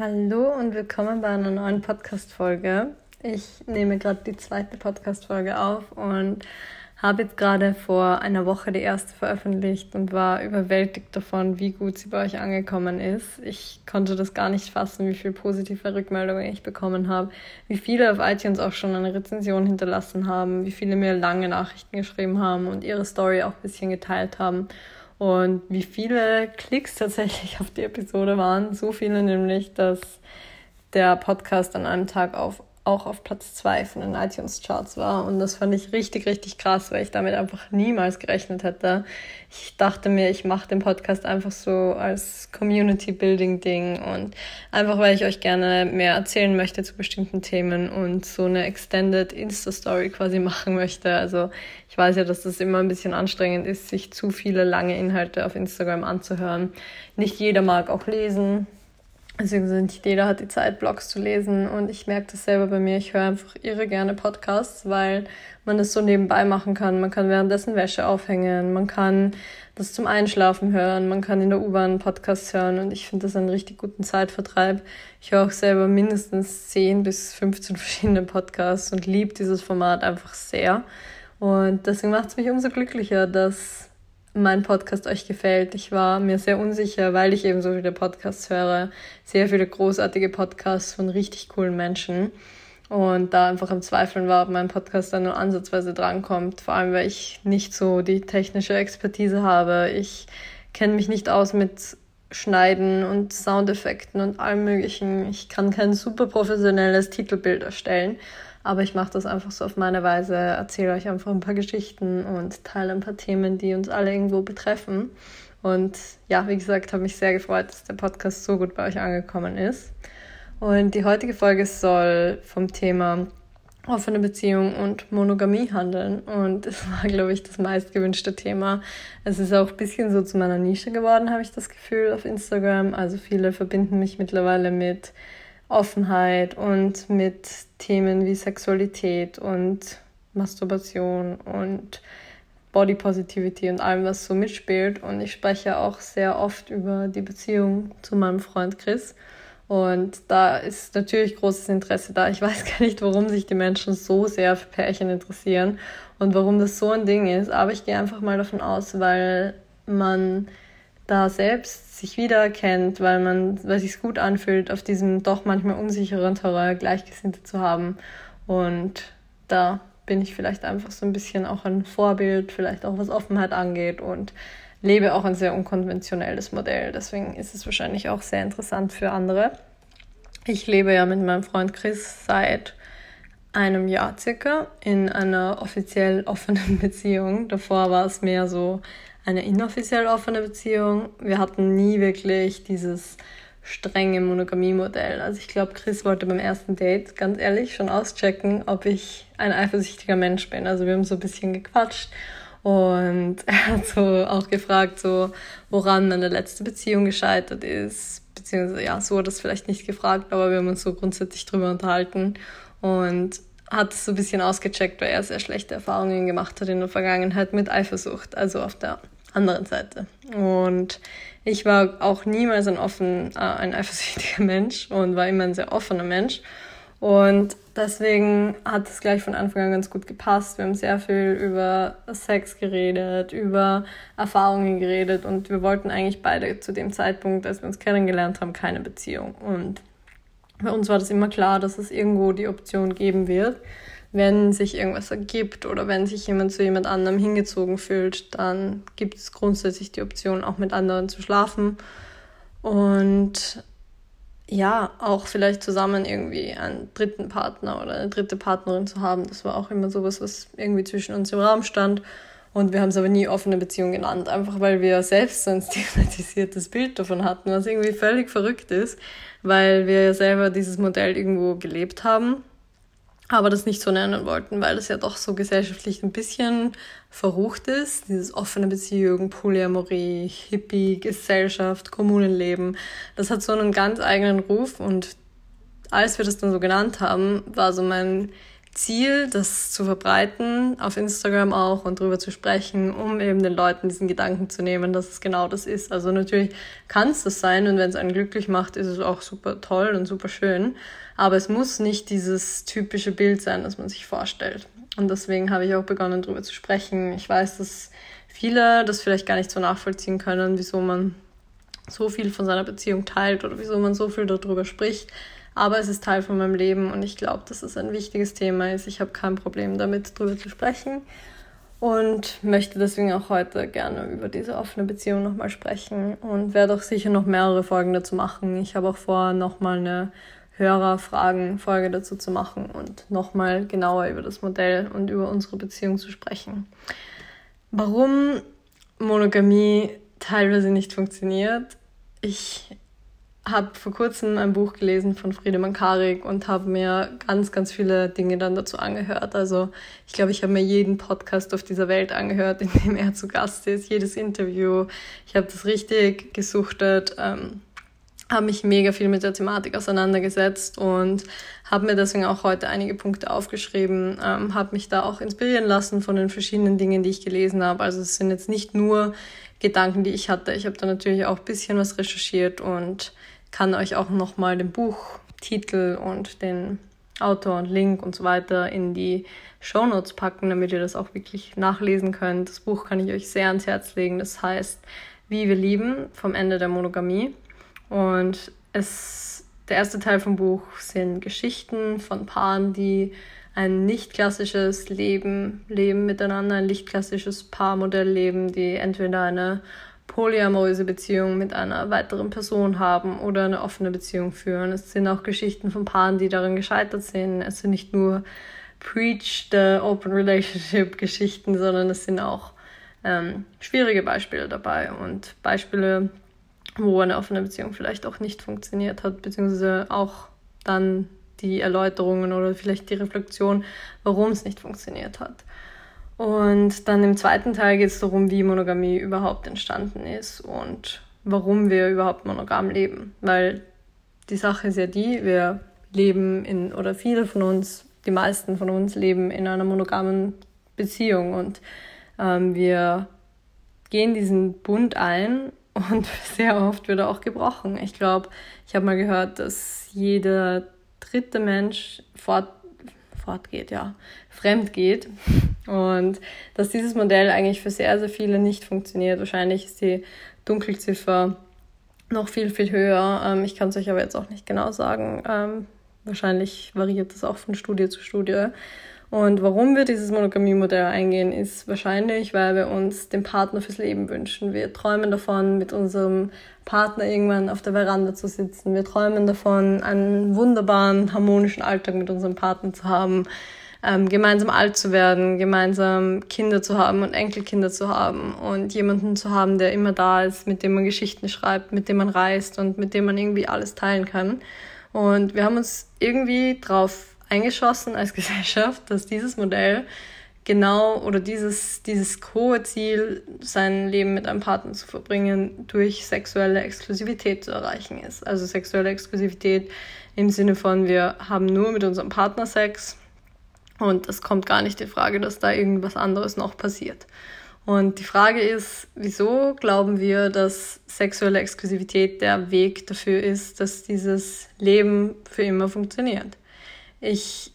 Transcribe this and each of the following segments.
Hallo und willkommen bei einer neuen Podcast-Folge. Ich nehme gerade die zweite Podcast-Folge auf und habe jetzt gerade vor einer Woche die erste veröffentlicht und war überwältigt davon, wie gut sie bei euch angekommen ist. Ich konnte das gar nicht fassen, wie viel positive Rückmeldungen ich bekommen habe, wie viele auf iTunes auch schon eine Rezension hinterlassen haben, wie viele mir lange Nachrichten geschrieben haben und ihre Story auch ein bisschen geteilt haben. Und wie viele Klicks tatsächlich auf die Episode waren, so viele nämlich, dass der Podcast an einem Tag auf auch auf Platz 2 von den iTunes-Charts war. Und das fand ich richtig, richtig krass, weil ich damit einfach niemals gerechnet hätte. Ich dachte mir, ich mache den Podcast einfach so als Community-Building-Ding und einfach, weil ich euch gerne mehr erzählen möchte zu bestimmten Themen und so eine Extended Insta-Story quasi machen möchte. Also ich weiß ja, dass das immer ein bisschen anstrengend ist, sich zu viele lange Inhalte auf Instagram anzuhören. Nicht jeder mag auch lesen Beziehungsweise nicht jeder hat die Zeit, Blogs zu lesen. Und ich merke das selber bei mir. Ich höre einfach irre gerne Podcasts, weil man das so nebenbei machen kann. Man kann währenddessen Wäsche aufhängen. Man kann das zum Einschlafen hören. Man kann in der U-Bahn Podcasts hören. Und ich finde das einen richtig guten Zeitvertreib. Ich höre auch selber mindestens 10 bis 15 verschiedene Podcasts und liebe dieses Format einfach sehr. Und deswegen macht es mich umso glücklicher, dass mein Podcast euch gefällt. Ich war mir sehr unsicher, weil ich eben so viele Podcasts höre, sehr viele großartige Podcasts von richtig coolen Menschen und da einfach im Zweifeln war, ob mein Podcast dann nur ansatzweise drankommt, vor allem weil ich nicht so die technische Expertise habe. Ich kenne mich nicht aus mit Schneiden und Soundeffekten und allem möglichen. Ich kann kein super professionelles Titelbild erstellen. Aber ich mache das einfach so auf meine Weise, erzähle euch einfach ein paar Geschichten und teile ein paar Themen, die uns alle irgendwo betreffen. Und ja, wie gesagt, habe mich sehr gefreut, dass der Podcast so gut bei euch angekommen ist. Und die heutige Folge soll vom Thema offene Beziehung und Monogamie handeln. Und es war, glaube ich, das meistgewünschte Thema. Es ist auch ein bisschen so zu meiner Nische geworden, habe ich das Gefühl, auf Instagram. Also viele verbinden mich mittlerweile mit Offenheit und mit Themen wie Sexualität und Masturbation und Body Positivity und allem, was so mitspielt. Und ich spreche auch sehr oft über die Beziehung zu meinem Freund Chris. Und da ist natürlich großes Interesse da. Ich weiß gar nicht, warum sich die Menschen so sehr für Pärchen interessieren und warum das so ein Ding ist. Aber ich gehe einfach mal davon aus, weil man da selbst sich wiedererkennt, weil man, weil sich gut anfühlt, auf diesem doch manchmal unsicheren Terrain Gleichgesinnte zu haben. Und da bin ich vielleicht einfach so ein bisschen auch ein Vorbild, vielleicht auch was Offenheit angeht und lebe auch ein sehr unkonventionelles Modell. Deswegen ist es wahrscheinlich auch sehr interessant für andere. Ich lebe ja mit meinem Freund Chris seit einem Jahr circa in einer offiziell offenen Beziehung. Davor war es mehr so eine inoffiziell offene Beziehung. Wir hatten nie wirklich dieses strenge Monogamie-Modell. Also ich glaube, Chris wollte beim ersten Date ganz ehrlich schon auschecken, ob ich ein eifersüchtiger Mensch bin. Also wir haben so ein bisschen gequatscht und er hat so auch gefragt, so woran meine letzte Beziehung gescheitert ist. Beziehungsweise ja, so hat es vielleicht nicht gefragt, aber wir haben uns so grundsätzlich drüber unterhalten und hat so ein bisschen ausgecheckt, weil er sehr schlechte Erfahrungen gemacht hat in der Vergangenheit mit Eifersucht, also auf der anderen Seite. Und ich war auch niemals ein offen, äh, ein eifersüchtiger Mensch und war immer ein sehr offener Mensch. Und deswegen hat es gleich von Anfang an ganz gut gepasst. Wir haben sehr viel über Sex geredet, über Erfahrungen geredet und wir wollten eigentlich beide zu dem Zeitpunkt, als wir uns kennengelernt haben, keine Beziehung. Und bei uns war das immer klar, dass es irgendwo die Option geben wird wenn sich irgendwas ergibt oder wenn sich jemand zu jemand anderem hingezogen fühlt, dann gibt es grundsätzlich die Option, auch mit anderen zu schlafen. Und ja, auch vielleicht zusammen irgendwie einen dritten Partner oder eine dritte Partnerin zu haben. Das war auch immer sowas, was irgendwie zwischen uns im Raum stand. Und wir haben es aber nie offene Beziehung genannt, einfach weil wir selbst so ein stigmatisiertes Bild davon hatten, was irgendwie völlig verrückt ist, weil wir ja selber dieses Modell irgendwo gelebt haben aber das nicht so nennen wollten, weil das ja doch so gesellschaftlich ein bisschen verrucht ist. Dieses offene Beziehung, Polyamorie, Hippie, Gesellschaft, Kommunenleben. Das hat so einen ganz eigenen Ruf und als wir das dann so genannt haben, war so mein Ziel, das zu verbreiten, auf Instagram auch und drüber zu sprechen, um eben den Leuten diesen Gedanken zu nehmen, dass es genau das ist. Also natürlich kann es das sein und wenn es einen glücklich macht, ist es auch super toll und super schön. Aber es muss nicht dieses typische Bild sein, das man sich vorstellt. Und deswegen habe ich auch begonnen, darüber zu sprechen. Ich weiß, dass viele das vielleicht gar nicht so nachvollziehen können, wieso man so viel von seiner Beziehung teilt oder wieso man so viel darüber spricht. Aber es ist Teil von meinem Leben und ich glaube, dass es ein wichtiges Thema ist. Ich habe kein Problem damit, darüber zu sprechen und möchte deswegen auch heute gerne über diese offene Beziehung nochmal sprechen und werde auch sicher noch mehrere Folgen dazu machen. Ich habe auch vor, nochmal eine Hörerfragen-Folge dazu zu machen und nochmal genauer über das Modell und über unsere Beziehung zu sprechen. Warum Monogamie teilweise nicht funktioniert. Ich habe vor kurzem ein Buch gelesen von Friedemann Karik und habe mir ganz, ganz viele Dinge dann dazu angehört. Also ich glaube, ich habe mir jeden Podcast auf dieser Welt angehört, in dem er zu Gast ist, jedes Interview. Ich habe das richtig gesuchtet, ähm, habe mich mega viel mit der Thematik auseinandergesetzt und habe mir deswegen auch heute einige Punkte aufgeschrieben, ähm, habe mich da auch inspirieren lassen von den verschiedenen Dingen, die ich gelesen habe. Also es sind jetzt nicht nur Gedanken, die ich hatte. Ich habe da natürlich auch ein bisschen was recherchiert und kann euch auch nochmal den Buchtitel und den Autor und Link und so weiter in die Show Notes packen, damit ihr das auch wirklich nachlesen könnt. Das Buch kann ich euch sehr ans Herz legen. Das heißt Wie wir lieben vom Ende der Monogamie. Und es, der erste Teil vom Buch sind Geschichten von Paaren, die ein nicht klassisches Leben leben miteinander, ein nicht klassisches Paarmodell leben, die entweder eine polyamoröse Beziehung mit einer weiteren Person haben oder eine offene Beziehung führen. Es sind auch Geschichten von Paaren, die darin gescheitert sind. Es sind nicht nur Preach the Open Relationship Geschichten, sondern es sind auch ähm, schwierige Beispiele dabei und Beispiele, wo eine offene Beziehung vielleicht auch nicht funktioniert hat, beziehungsweise auch dann die Erläuterungen oder vielleicht die Reflexion, warum es nicht funktioniert hat. Und dann im zweiten Teil geht es darum, wie Monogamie überhaupt entstanden ist und warum wir überhaupt monogam leben. Weil die Sache ist ja die, wir leben in, oder viele von uns, die meisten von uns leben in einer monogamen Beziehung und ähm, wir gehen diesen Bund ein und sehr oft wird er auch gebrochen. Ich glaube, ich habe mal gehört, dass jeder dritte Mensch fort, fortgeht, ja, fremd geht. Und dass dieses Modell eigentlich für sehr, sehr viele nicht funktioniert. Wahrscheinlich ist die Dunkelziffer noch viel, viel höher. Ähm, ich kann es euch aber jetzt auch nicht genau sagen. Ähm, wahrscheinlich variiert das auch von Studie zu Studie. Und warum wir dieses Monogamie-Modell eingehen, ist wahrscheinlich, weil wir uns den Partner fürs Leben wünschen. Wir träumen davon, mit unserem Partner irgendwann auf der Veranda zu sitzen. Wir träumen davon, einen wunderbaren, harmonischen Alltag mit unserem Partner zu haben, ähm, gemeinsam alt zu werden, gemeinsam Kinder zu haben und Enkelkinder zu haben und jemanden zu haben, der immer da ist, mit dem man Geschichten schreibt, mit dem man reist und mit dem man irgendwie alles teilen kann. Und wir haben uns irgendwie drauf eingeschossen als Gesellschaft, dass dieses Modell genau oder dieses, dieses hohe Ziel, sein Leben mit einem Partner zu verbringen, durch sexuelle Exklusivität zu erreichen ist. Also sexuelle Exklusivität im Sinne von, wir haben nur mit unserem Partner Sex und es kommt gar nicht in Frage, dass da irgendwas anderes noch passiert. Und die Frage ist, wieso glauben wir, dass sexuelle Exklusivität der Weg dafür ist, dass dieses Leben für immer funktioniert? Ich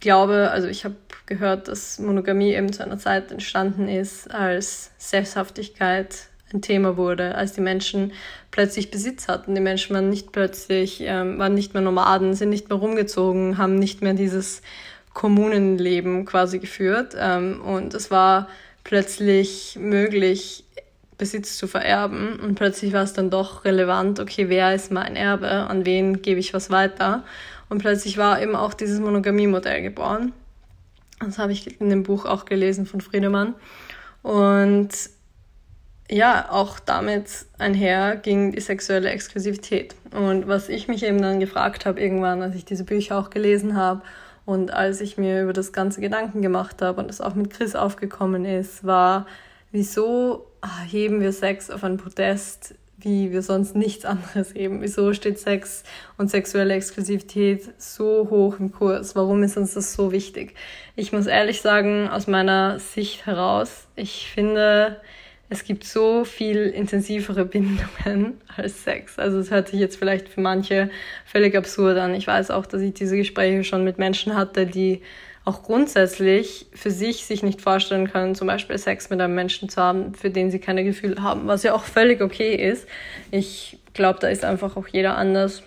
glaube, also ich habe gehört, dass Monogamie eben zu einer Zeit entstanden ist, als Selbsthaftigkeit ein Thema wurde, als die Menschen plötzlich Besitz hatten. Die Menschen waren nicht plötzlich, ähm, waren nicht mehr Nomaden, sind nicht mehr rumgezogen, haben nicht mehr dieses Kommunenleben quasi geführt. Ähm, und es war plötzlich möglich, Besitz zu vererben. Und plötzlich war es dann doch relevant, okay, wer ist mein Erbe, an wen gebe ich was weiter. Und plötzlich war eben auch dieses Monogamie-Modell geboren. Das habe ich in dem Buch auch gelesen von Friedemann. Und ja, auch damit einher ging die sexuelle Exklusivität. Und was ich mich eben dann gefragt habe, irgendwann, als ich diese Bücher auch gelesen habe und als ich mir über das ganze Gedanken gemacht habe und es auch mit Chris aufgekommen ist, war, wieso heben wir Sex auf ein Podest, wie wir sonst nichts anderes eben. Wieso steht Sex und sexuelle Exklusivität so hoch im Kurs? Warum ist uns das so wichtig? Ich muss ehrlich sagen, aus meiner Sicht heraus, ich finde, es gibt so viel intensivere Bindungen als Sex. Also es hört sich jetzt vielleicht für manche völlig absurd an. Ich weiß auch, dass ich diese Gespräche schon mit Menschen hatte, die auch grundsätzlich für sich sich nicht vorstellen können, zum Beispiel Sex mit einem Menschen zu haben, für den sie keine Gefühle haben, was ja auch völlig okay ist. Ich glaube, da ist einfach auch jeder anders.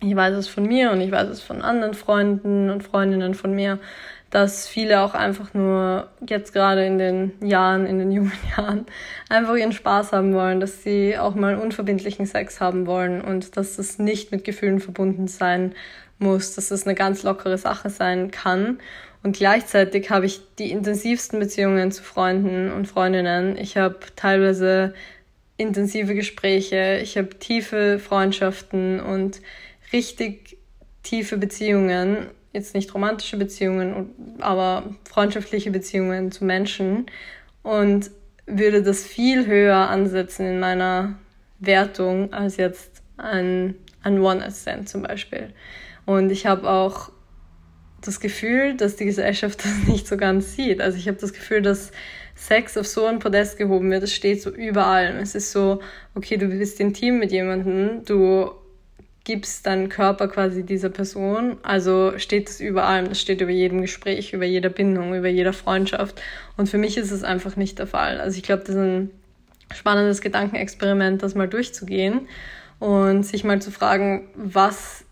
Ich weiß es von mir und ich weiß es von anderen Freunden und Freundinnen von mir, dass viele auch einfach nur jetzt gerade in den Jahren, in den jungen Jahren, einfach ihren Spaß haben wollen, dass sie auch mal unverbindlichen Sex haben wollen und dass das nicht mit Gefühlen verbunden sein muss, dass das eine ganz lockere Sache sein kann. Und gleichzeitig habe ich die intensivsten Beziehungen zu Freunden und Freundinnen. Ich habe teilweise intensive Gespräche, ich habe tiefe Freundschaften und richtig tiefe Beziehungen. Jetzt nicht romantische Beziehungen, aber freundschaftliche Beziehungen zu Menschen. Und würde das viel höher ansetzen in meiner Wertung als jetzt ein, ein One-Night-Stand zum Beispiel. Und ich habe auch das Gefühl, dass die Gesellschaft das nicht so ganz sieht. Also ich habe das Gefühl, dass Sex auf so ein Podest gehoben wird. Es steht so überall. Es ist so, okay, du bist intim mit jemandem, du gibst deinen Körper quasi dieser Person. Also steht es überall. Das steht über jedem Gespräch, über jeder Bindung, über jeder Freundschaft. Und für mich ist es einfach nicht der Fall. Also ich glaube, das ist ein spannendes Gedankenexperiment, das mal durchzugehen und sich mal zu fragen, was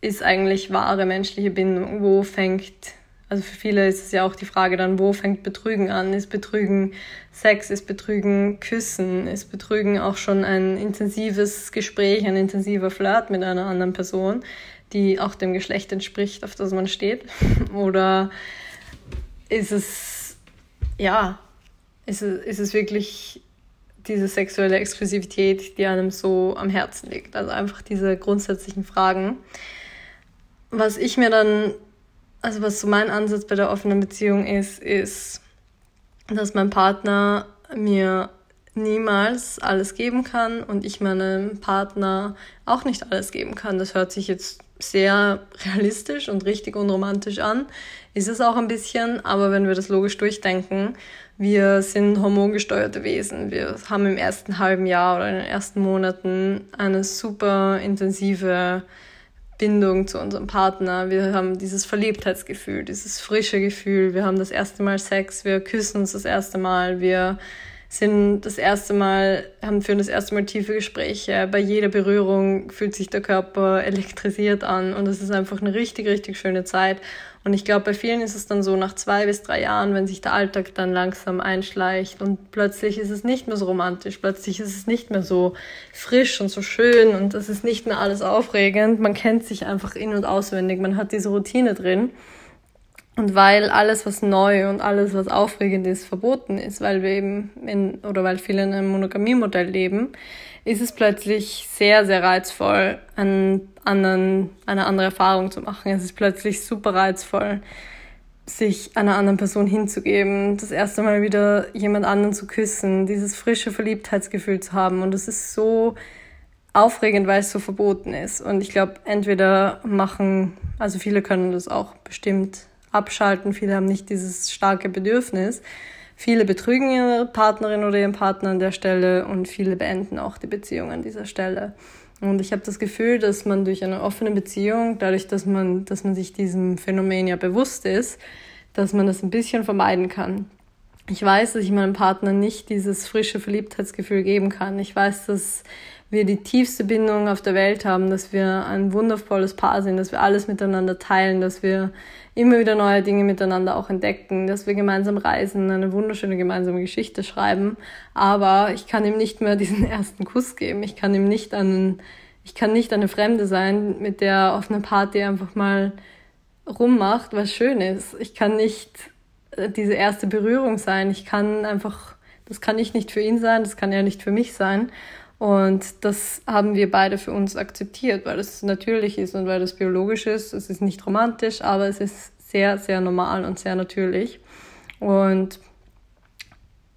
ist eigentlich wahre menschliche Bindung? Wo fängt, also für viele ist es ja auch die Frage dann, wo fängt Betrügen an? Ist Betrügen Sex? Ist Betrügen Küssen? Ist Betrügen auch schon ein intensives Gespräch, ein intensiver Flirt mit einer anderen Person, die auch dem Geschlecht entspricht, auf das man steht? Oder ist es, ja, ist es, ist es wirklich diese sexuelle Exklusivität, die einem so am Herzen liegt? Also einfach diese grundsätzlichen Fragen was ich mir dann, also was so mein Ansatz bei der offenen Beziehung ist, ist, dass mein Partner mir niemals alles geben kann und ich meinem Partner auch nicht alles geben kann. Das hört sich jetzt sehr realistisch und richtig unromantisch an. Ist es auch ein bisschen, aber wenn wir das logisch durchdenken, wir sind hormongesteuerte Wesen. Wir haben im ersten halben Jahr oder in den ersten Monaten eine super intensive Bindung zu unserem Partner. Wir haben dieses Verliebtheitsgefühl, dieses frische Gefühl. Wir haben das erste Mal Sex, wir küssen uns das erste Mal, wir sind das erste Mal, haben führen das erste Mal tiefe Gespräche. Bei jeder Berührung fühlt sich der Körper elektrisiert an und es ist einfach eine richtig, richtig schöne Zeit. Und ich glaube, bei vielen ist es dann so nach zwei bis drei Jahren, wenn sich der Alltag dann langsam einschleicht und plötzlich ist es nicht mehr so romantisch, plötzlich ist es nicht mehr so frisch und so schön und es ist nicht mehr alles aufregend. Man kennt sich einfach in- und auswendig, man hat diese Routine drin. Und weil alles, was neu und alles, was aufregend ist, verboten ist, weil wir eben in, oder weil viele in einem Monogamiemodell leben, ist es plötzlich sehr, sehr reizvoll, einen anderen, eine andere Erfahrung zu machen. Es ist plötzlich super reizvoll, sich einer anderen Person hinzugeben, das erste Mal wieder jemand anderen zu küssen, dieses frische Verliebtheitsgefühl zu haben. Und es ist so aufregend, weil es so verboten ist. Und ich glaube, entweder machen, also viele können das auch bestimmt abschalten. Viele haben nicht dieses starke Bedürfnis. Viele betrügen ihre Partnerin oder ihren Partner an der Stelle und viele beenden auch die Beziehung an dieser Stelle. Und ich habe das Gefühl, dass man durch eine offene Beziehung, dadurch, dass man, dass man sich diesem Phänomen ja bewusst ist, dass man das ein bisschen vermeiden kann. Ich weiß, dass ich meinem Partner nicht dieses frische Verliebtheitsgefühl geben kann. Ich weiß, dass wir die tiefste Bindung auf der Welt haben, dass wir ein wundervolles Paar sind, dass wir alles miteinander teilen, dass wir immer wieder neue Dinge miteinander auch entdecken, dass wir gemeinsam reisen, eine wunderschöne gemeinsame Geschichte schreiben. Aber ich kann ihm nicht mehr diesen ersten Kuss geben. Ich kann ihm nicht einen, ich kann nicht eine Fremde sein, mit der auf einer Party einfach mal rummacht, was schön ist. Ich kann nicht äh, diese erste Berührung sein. Ich kann einfach, das kann ich nicht für ihn sein, das kann er nicht für mich sein. Und das haben wir beide für uns akzeptiert, weil es natürlich ist und weil es biologisch ist. Es ist nicht romantisch, aber es ist sehr, sehr normal und sehr natürlich. Und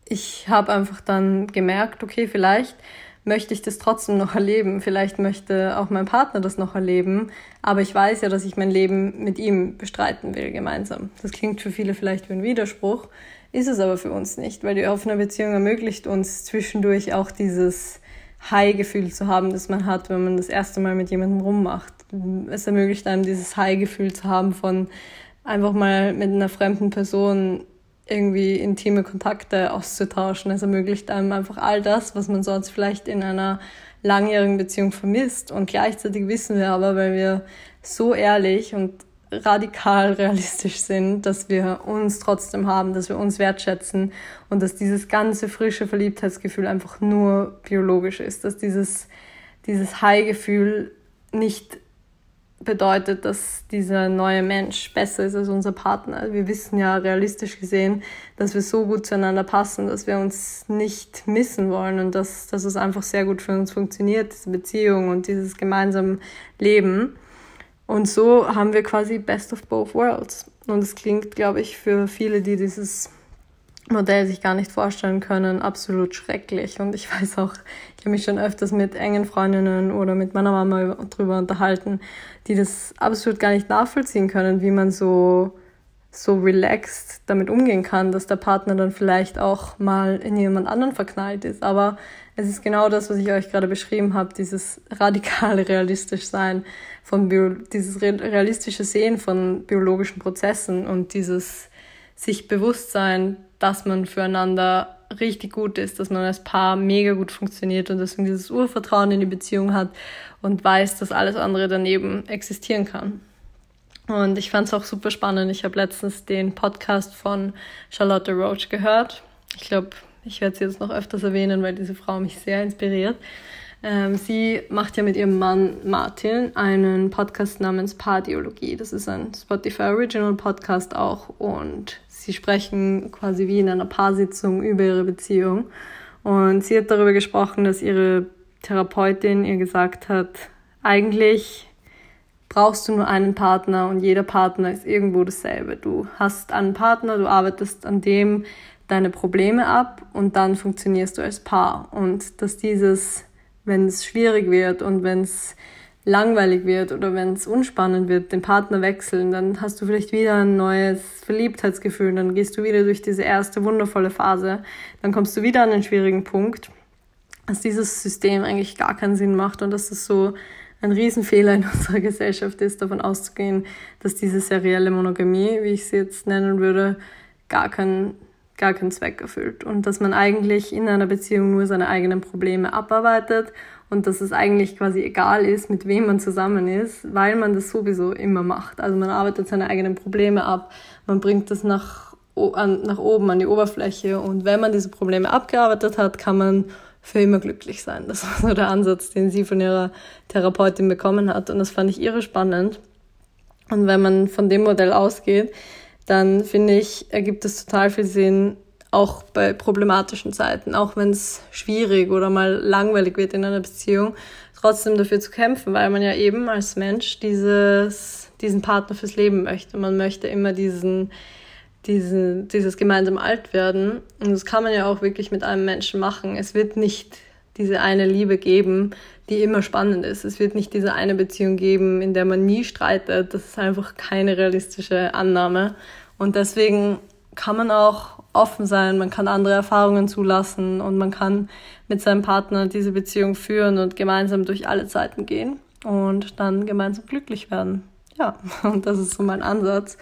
ich habe einfach dann gemerkt, okay, vielleicht möchte ich das trotzdem noch erleben. Vielleicht möchte auch mein Partner das noch erleben, aber ich weiß ja, dass ich mein Leben mit ihm bestreiten will gemeinsam. Das klingt für viele vielleicht wie ein Widerspruch, ist es aber für uns nicht, weil die offene Beziehung ermöglicht uns zwischendurch auch dieses High-Gefühl zu haben, das man hat, wenn man das erste Mal mit jemandem rummacht. Es ermöglicht einem dieses High-Gefühl zu haben von einfach mal mit einer fremden Person irgendwie intime Kontakte auszutauschen. Es ermöglicht einem einfach all das, was man sonst vielleicht in einer langjährigen Beziehung vermisst. Und gleichzeitig wissen wir aber, weil wir so ehrlich und radikal realistisch sind, dass wir uns trotzdem haben, dass wir uns wertschätzen und dass dieses ganze frische Verliebtheitsgefühl einfach nur biologisch ist, dass dieses, dieses High-Gefühl nicht bedeutet, dass dieser neue Mensch besser ist als unser Partner. Wir wissen ja realistisch gesehen, dass wir so gut zueinander passen, dass wir uns nicht missen wollen und dass, dass es einfach sehr gut für uns funktioniert, diese Beziehung und dieses gemeinsame Leben. Und so haben wir quasi Best of Both Worlds. Und es klingt, glaube ich, für viele, die dieses Modell sich gar nicht vorstellen können, absolut schrecklich. Und ich weiß auch, ich habe mich schon öfters mit engen Freundinnen oder mit meiner Mama drüber unterhalten, die das absolut gar nicht nachvollziehen können, wie man so, so relaxed damit umgehen kann, dass der Partner dann vielleicht auch mal in jemand anderen verknallt ist. Aber es ist genau das, was ich euch gerade beschrieben habe, dieses radikale realistisch sein von Bio dieses realistische Sehen von biologischen Prozessen und dieses sich bewusst sein, dass man füreinander richtig gut ist, dass man als Paar mega gut funktioniert und deswegen dieses Urvertrauen in die Beziehung hat und weiß, dass alles andere daneben existieren kann. Und ich fand es auch super spannend. Ich habe letztens den Podcast von Charlotte Roach gehört. Ich glaube, ich werde sie jetzt noch öfters erwähnen, weil diese Frau mich sehr inspiriert. Ähm, sie macht ja mit ihrem Mann Martin einen Podcast namens Pardiologie. Das ist ein Spotify Original Podcast auch und sie sprechen quasi wie in einer Paarsitzung über ihre Beziehung. Und sie hat darüber gesprochen, dass ihre Therapeutin ihr gesagt hat, eigentlich brauchst du nur einen Partner und jeder Partner ist irgendwo dasselbe. Du hast einen Partner, du arbeitest an dem deine Probleme ab und dann funktionierst du als Paar. Und dass dieses wenn es schwierig wird und wenn es langweilig wird oder wenn es unspannend wird, den Partner wechseln, dann hast du vielleicht wieder ein neues Verliebtheitsgefühl, dann gehst du wieder durch diese erste wundervolle Phase, dann kommst du wieder an einen schwierigen Punkt, dass dieses System eigentlich gar keinen Sinn macht und dass es so ein Riesenfehler in unserer Gesellschaft ist, davon auszugehen, dass diese serielle Monogamie, wie ich sie jetzt nennen würde, gar keinen gar keinen Zweck erfüllt und dass man eigentlich in einer Beziehung nur seine eigenen Probleme abarbeitet und dass es eigentlich quasi egal ist, mit wem man zusammen ist, weil man das sowieso immer macht. Also man arbeitet seine eigenen Probleme ab, man bringt das nach, an, nach oben an die Oberfläche und wenn man diese Probleme abgearbeitet hat, kann man für immer glücklich sein. Das war so der Ansatz, den sie von ihrer Therapeutin bekommen hat und das fand ich irre spannend. Und wenn man von dem Modell ausgeht, dann finde ich, ergibt es total viel Sinn, auch bei problematischen Zeiten, auch wenn es schwierig oder mal langweilig wird in einer Beziehung, trotzdem dafür zu kämpfen, weil man ja eben als Mensch dieses, diesen Partner fürs Leben möchte. Man möchte immer diesen, diesen, dieses gemeinsam alt werden. Und das kann man ja auch wirklich mit einem Menschen machen. Es wird nicht diese eine Liebe geben, die immer spannend ist. Es wird nicht diese eine Beziehung geben, in der man nie streitet. Das ist einfach keine realistische Annahme. Und deswegen kann man auch offen sein, man kann andere Erfahrungen zulassen und man kann mit seinem Partner diese Beziehung führen und gemeinsam durch alle Zeiten gehen und dann gemeinsam glücklich werden. Ja, und das ist so mein Ansatz.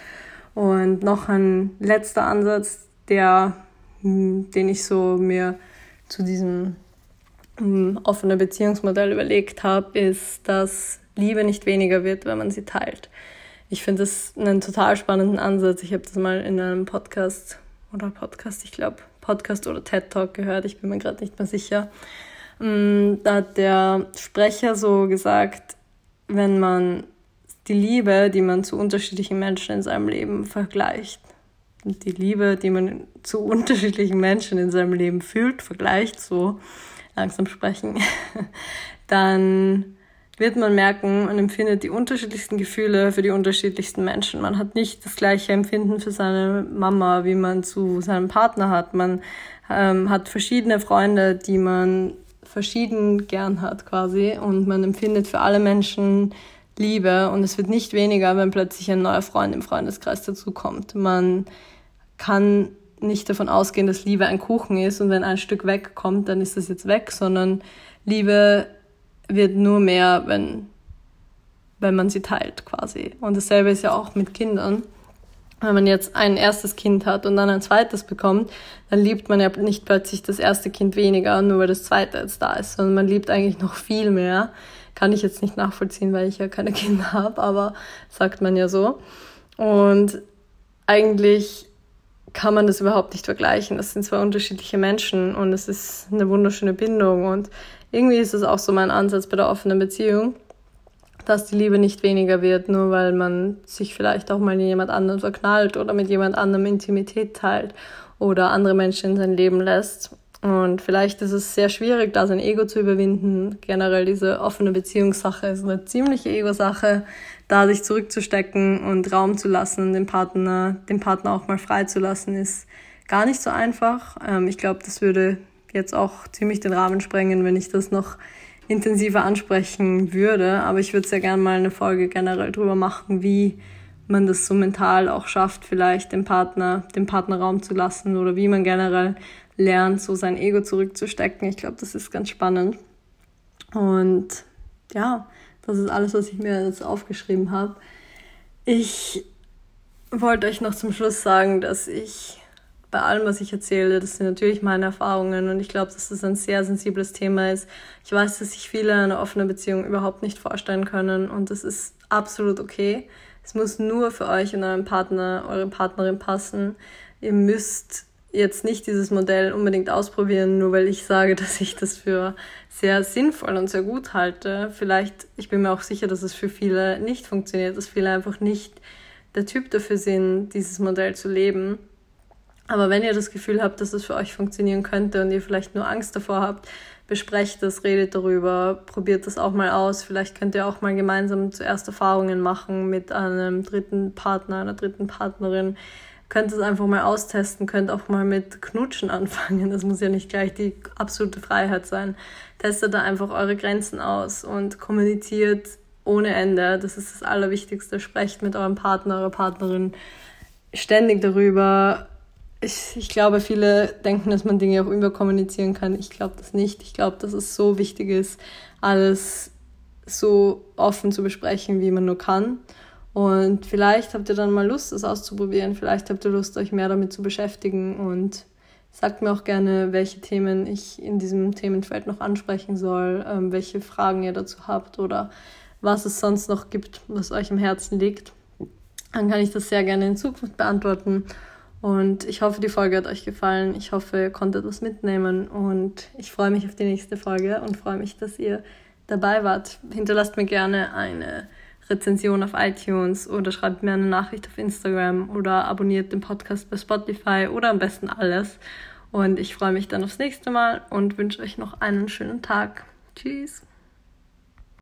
Und noch ein letzter Ansatz, der, hm, den ich so mir zu diesem offene Beziehungsmodell überlegt habe, ist, dass Liebe nicht weniger wird, wenn man sie teilt. Ich finde das einen total spannenden Ansatz. Ich habe das mal in einem Podcast oder Podcast, ich glaube Podcast oder TED Talk gehört, ich bin mir gerade nicht mehr sicher. Mm, da hat der Sprecher so gesagt, wenn man die Liebe, die man zu unterschiedlichen Menschen in seinem Leben vergleicht, und die Liebe, die man zu unterschiedlichen Menschen in seinem Leben fühlt, vergleicht so, langsam sprechen, dann wird man merken, man empfindet die unterschiedlichsten Gefühle für die unterschiedlichsten Menschen. Man hat nicht das gleiche Empfinden für seine Mama, wie man zu seinem Partner hat. Man ähm, hat verschiedene Freunde, die man verschieden gern hat quasi und man empfindet für alle Menschen Liebe und es wird nicht weniger, wenn plötzlich ein neuer Freund im Freundeskreis dazukommt. Man kann nicht davon ausgehen, dass Liebe ein Kuchen ist und wenn ein Stück wegkommt, dann ist das jetzt weg, sondern Liebe wird nur mehr, wenn, wenn man sie teilt quasi. Und dasselbe ist ja auch mit Kindern. Wenn man jetzt ein erstes Kind hat und dann ein zweites bekommt, dann liebt man ja nicht plötzlich das erste Kind weniger, nur weil das zweite jetzt da ist, sondern man liebt eigentlich noch viel mehr. Kann ich jetzt nicht nachvollziehen, weil ich ja keine Kinder habe, aber sagt man ja so. Und eigentlich kann man das überhaupt nicht vergleichen. Das sind zwei unterschiedliche Menschen und es ist eine wunderschöne Bindung. Und irgendwie ist es auch so mein Ansatz bei der offenen Beziehung, dass die Liebe nicht weniger wird, nur weil man sich vielleicht auch mal in jemand anderen verknallt oder mit jemand anderem Intimität teilt oder andere Menschen in sein Leben lässt. Und vielleicht ist es sehr schwierig, da sein Ego zu überwinden. Generell diese offene Beziehungssache ist eine ziemliche Ego-Sache, da sich zurückzustecken und Raum zu lassen, den Partner, den Partner auch mal frei zu lassen, ist gar nicht so einfach. Ähm, ich glaube, das würde jetzt auch ziemlich den Rahmen sprengen, wenn ich das noch intensiver ansprechen würde. Aber ich würde sehr gerne mal eine Folge generell drüber machen, wie man das so mental auch schafft, vielleicht dem Partner, dem Partner Raum zu lassen oder wie man generell lernt, so sein Ego zurückzustecken. Ich glaube, das ist ganz spannend. Und ja, das ist alles, was ich mir jetzt aufgeschrieben habe. Ich wollte euch noch zum Schluss sagen, dass ich bei allem, was ich erzähle, das sind natürlich meine Erfahrungen und ich glaube, dass das ein sehr sensibles Thema ist. Ich weiß, dass sich viele eine offene Beziehung überhaupt nicht vorstellen können und das ist absolut okay. Es muss nur für euch und euren Partner, eure Partnerin passen. Ihr müsst jetzt nicht dieses Modell unbedingt ausprobieren, nur weil ich sage, dass ich das für sehr sinnvoll und sehr gut halte. Vielleicht, ich bin mir auch sicher, dass es für viele nicht funktioniert, dass viele einfach nicht der Typ dafür sind, dieses Modell zu leben. Aber wenn ihr das Gefühl habt, dass es für euch funktionieren könnte und ihr vielleicht nur Angst davor habt, besprecht das, redet darüber, probiert das auch mal aus. Vielleicht könnt ihr auch mal gemeinsam zuerst Erfahrungen machen mit einem dritten Partner, einer dritten Partnerin könnt es einfach mal austesten, könnt auch mal mit Knutschen anfangen. Das muss ja nicht gleich die absolute Freiheit sein. Testet da einfach eure Grenzen aus und kommuniziert ohne Ende. Das ist das Allerwichtigste. Sprecht mit eurem Partner, eurer Partnerin ständig darüber. Ich, ich glaube, viele denken, dass man Dinge auch überkommunizieren kann. Ich glaube das nicht. Ich glaube, dass es so wichtig ist, alles so offen zu besprechen, wie man nur kann. Und vielleicht habt ihr dann mal Lust, das auszuprobieren. Vielleicht habt ihr Lust, euch mehr damit zu beschäftigen. Und sagt mir auch gerne, welche Themen ich in diesem Themenfeld noch ansprechen soll, ähm, welche Fragen ihr dazu habt oder was es sonst noch gibt, was euch im Herzen liegt. Dann kann ich das sehr gerne in Zukunft beantworten. Und ich hoffe, die Folge hat euch gefallen. Ich hoffe, ihr konntet was mitnehmen. Und ich freue mich auf die nächste Folge und freue mich, dass ihr dabei wart. Hinterlasst mir gerne eine Rezension auf iTunes oder schreibt mir eine Nachricht auf Instagram oder abonniert den Podcast bei Spotify oder am besten alles. Und ich freue mich dann aufs nächste Mal und wünsche euch noch einen schönen Tag. Tschüss.